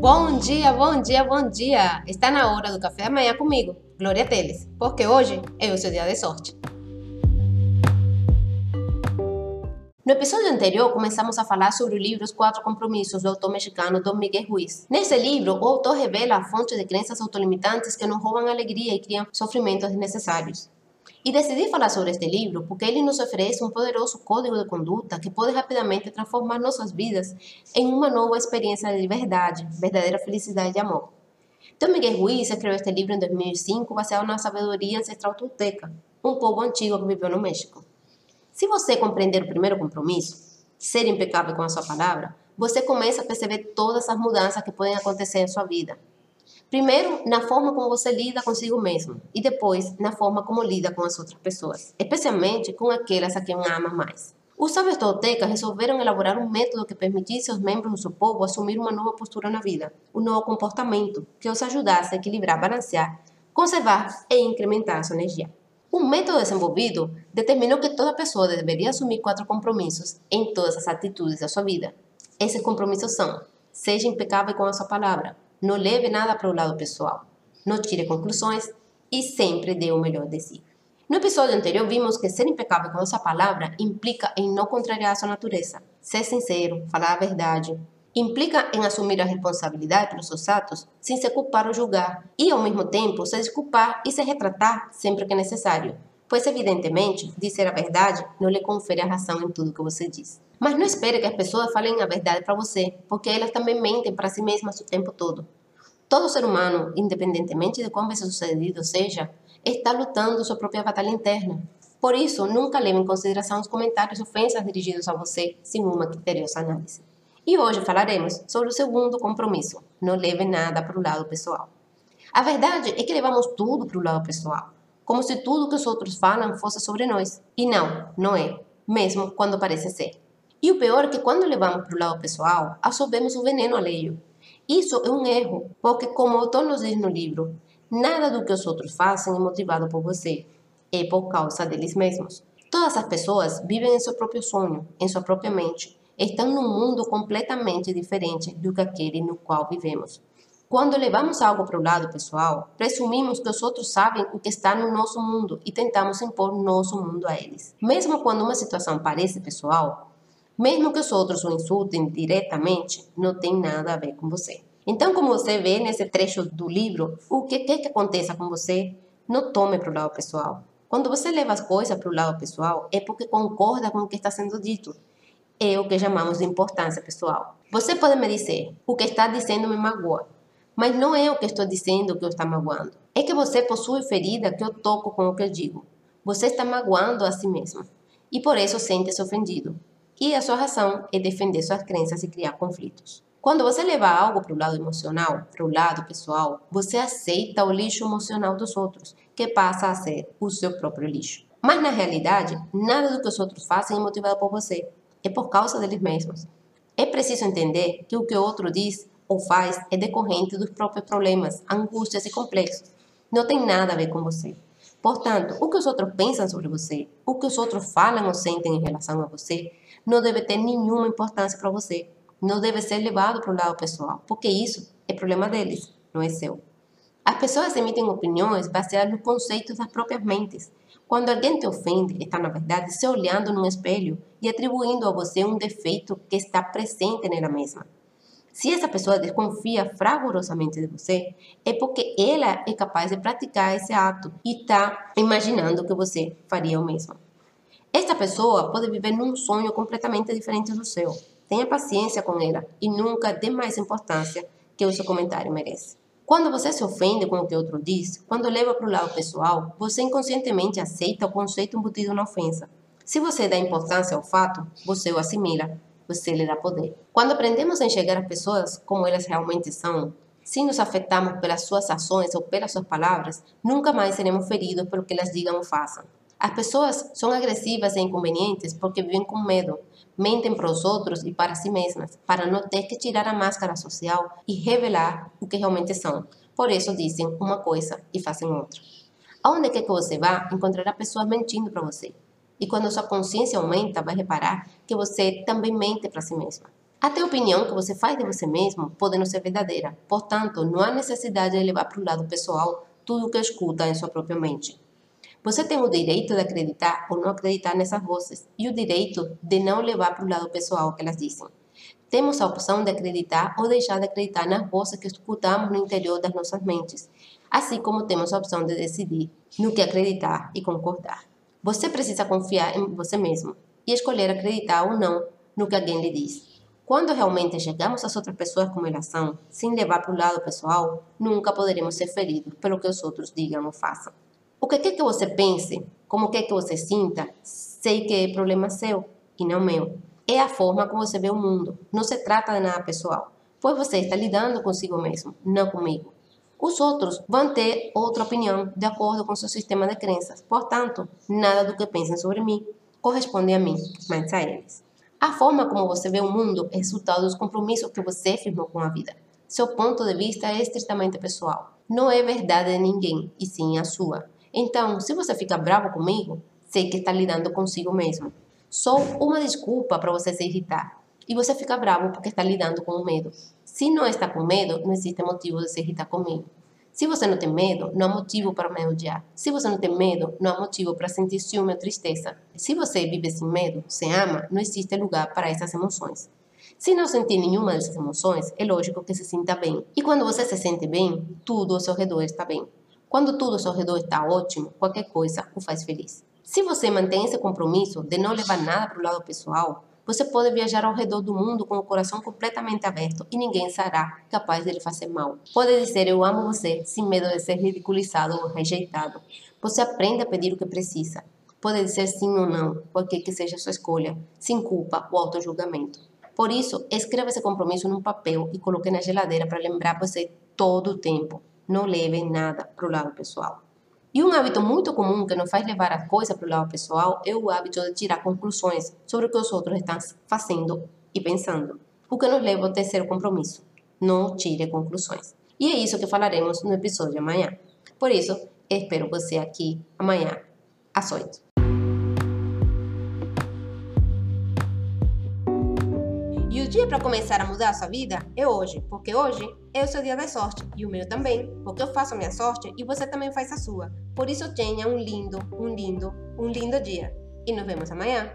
Bom dia, bom dia, bom dia! Está na hora do café da manhã comigo, Glória Teles, porque hoje é o seu dia de sorte. No episódio anterior, começamos a falar sobre o livro Os Quatro Compromissos do autor mexicano Dom Miguel Ruiz. Nesse livro, o autor revela a fonte de crenças autolimitantes que nos roubam alegria e criam sofrimentos desnecessários. E decidi falar sobre este livro porque ele nos oferece um poderoso código de conduta que pode rapidamente transformar nossas vidas em uma nova experiência de liberdade, verdadeira felicidade e amor. Dom Miguel Ruiz escreveu este livro em 2005 baseado na sabedoria ancestral tolteca, um povo antigo que viveu no México. Se você compreender o primeiro compromisso, ser impecável com a sua palavra, você começa a perceber todas as mudanças que podem acontecer em sua vida. Primeiro, na forma como você lida consigo mesmo, e depois, na forma como lida com as outras pessoas, especialmente com aquelas a quem ama mais. Os sábios toltecas resolveram elaborar um método que permitisse aos membros do seu povo assumir uma nova postura na vida, um novo comportamento que os ajudasse a equilibrar, balancear, conservar e incrementar a sua energia. Um método desenvolvido determinou que toda pessoa deveria assumir quatro compromissos em todas as atitudes da sua vida. Esses compromissos são: seja impecável com a sua palavra, não leve nada para o lado pessoal. Não tire conclusões e sempre dê o melhor de si. No episódio anterior, vimos que ser impecável com nossa palavra implica em não contrariar a sua natureza, ser sincero, falar a verdade. Implica em assumir a responsabilidade pelos seus atos sem se culpar ou julgar, e ao mesmo tempo se desculpar e se retratar sempre que necessário, pois evidentemente dizer a verdade não lhe confere a razão em tudo que você diz. Mas não espere que as pessoas falem a verdade para você, porque elas também mentem para si mesmas o tempo todo. Todo ser humano, independentemente de quão bem sucedido seja, está lutando sua própria batalha interna. Por isso, nunca leve em consideração os comentários ofensas dirigidos a você sem uma criteriosa análise. E hoje falaremos sobre o segundo compromisso: não leve nada para o lado pessoal. A verdade é que levamos tudo para o lado pessoal, como se tudo que os outros falam fosse sobre nós. E não, não é, mesmo quando parece ser. E o pior é que quando levamos para o lado pessoal, absorvemos o veneno alheio. Isso é um erro, porque como o autor nos diz no livro, nada do que os outros fazem é motivado por você, é por causa deles mesmos. Todas as pessoas vivem em seu próprio sonho, em sua própria mente, estão num mundo completamente diferente do que aquele no qual vivemos. Quando levamos algo para o lado pessoal, presumimos que os outros sabem o que está no nosso mundo e tentamos impor nosso mundo a eles. Mesmo quando uma situação parece pessoal, mesmo que os outros o insultem diretamente, não tem nada a ver com você. Então, como você vê nesse trecho do livro, o que quer que aconteça com você, não tome para o lado pessoal. Quando você leva as coisas para o lado pessoal, é porque concorda com o que está sendo dito. É o que chamamos de importância pessoal. Você pode me dizer, o que está dizendo me magoa. Mas não é o que estou dizendo que eu está magoando. É que você possui ferida que eu toco com o que eu digo. Você está magoando a si mesmo. E por isso sente-se ofendido e a sua razão é defender suas crenças e criar conflitos. Quando você leva algo para o lado emocional, para o lado pessoal, você aceita o lixo emocional dos outros, que passa a ser o seu próprio lixo. Mas na realidade, nada do que os outros fazem é motivado por você, é por causa deles mesmos. É preciso entender que o que o outro diz ou faz é decorrente dos próprios problemas, angústias e complexos. Não tem nada a ver com você. Portanto, o que os outros pensam sobre você, o que os outros falam ou sentem em relação a você, não deve ter nenhuma importância para você. Não deve ser levado para o lado pessoal, porque isso é problema deles, não é seu. As pessoas emitem opiniões baseadas nos conceitos das próprias mentes. Quando alguém te ofende, está na verdade se olhando num espelho e atribuindo a você um defeito que está presente nela mesma. Se essa pessoa desconfia fragorosamente de você, é porque ela é capaz de praticar esse ato e está imaginando que você faria o mesmo. Esta pessoa pode viver num sonho completamente diferente do seu. Tenha paciência com ela e nunca dê mais importância que o seu comentário merece. Quando você se ofende com o que outro diz, quando leva para o lado pessoal, você inconscientemente aceita o conceito embutido na ofensa. Se você dá importância ao fato, você o assimila, você lhe dá poder. Quando aprendemos a enxergar as pessoas como elas realmente são, se nos afetamos pelas suas ações ou pelas suas palavras, nunca mais seremos feridos pelo que elas digam ou façam. As pessoas são agressivas e inconvenientes porque vivem com medo, mentem para os outros e para si mesmas, para não ter que tirar a máscara social e revelar o que realmente são. Por isso dizem uma coisa e fazem outra. Aonde quer que você vá, encontrará pessoas mentindo para você. E quando sua consciência aumenta, vai reparar que você também mente para si mesma. Até a opinião que você faz de você mesmo pode não ser verdadeira, portanto, não há necessidade de levar para o lado pessoal tudo o que escuta em sua própria mente. Você tem o direito de acreditar ou não acreditar nessas vozes e o direito de não levar para o lado pessoal que elas dizem. Temos a opção de acreditar ou deixar de acreditar nas vozes que escutamos no interior das nossas mentes, assim como temos a opção de decidir no que acreditar e concordar. Você precisa confiar em você mesmo e escolher acreditar ou não no que alguém lhe diz. Quando realmente chegamos às outras pessoas como elas são, sem levar para o lado pessoal, nunca poderemos ser feridos pelo que os outros digam ou façam. O que quer que você pense, como quer que você sinta, sei que é problema seu e não meu. É a forma como você vê o mundo. Não se trata de nada pessoal, pois você está lidando consigo mesmo, não comigo. Os outros vão ter outra opinião de acordo com seu sistema de crenças. Portanto, nada do que pensem sobre mim corresponde a mim, mas a eles. A forma como você vê o mundo é resultado dos compromissos que você firmou com a vida. Seu ponto de vista é estritamente pessoal. Não é verdade de ninguém, e sim a sua. Então, se você fica bravo comigo, sei que está lidando consigo mesmo. Sou uma desculpa para você se irritar. E você fica bravo porque está lidando com o medo. Se não está com medo, não existe motivo de se irritar comigo. Se você não tem medo, não há motivo para me odiar. Se você não tem medo, não há motivo para sentir ciúme ou tristeza. Se você vive sem medo, se ama, não existe lugar para essas emoções. Se não sentir nenhuma dessas emoções, é lógico que se sinta bem. E quando você se sente bem, tudo ao seu redor está bem. Quando tudo ao seu redor está ótimo, qualquer coisa o faz feliz. Se você mantém esse compromisso de não levar nada para o lado pessoal, você pode viajar ao redor do mundo com o coração completamente aberto e ninguém será capaz de lhe fazer mal. Pode dizer eu amo você sem medo de ser ridiculizado ou rejeitado. Você aprende a pedir o que precisa. Pode dizer sim ou não, qualquer que seja a sua escolha, sem culpa ou auto-julgamento. Por isso, escreva esse compromisso num papel e coloque na geladeira para lembrar você todo o tempo não levem nada para o lado pessoal. E um hábito muito comum que nos faz levar a coisa para o lado pessoal é o hábito de tirar conclusões sobre o que os outros estão fazendo e pensando, o que nos leva ao terceiro compromisso: não tire conclusões. E é isso que falaremos no episódio de amanhã. Por isso, espero você aqui amanhã às 8. Dia para começar a mudar a sua vida é hoje, porque hoje é o seu dia da sorte e o meu também, porque eu faço a minha sorte e você também faz a sua. Por isso tenha um lindo, um lindo, um lindo dia. E nos vemos amanhã.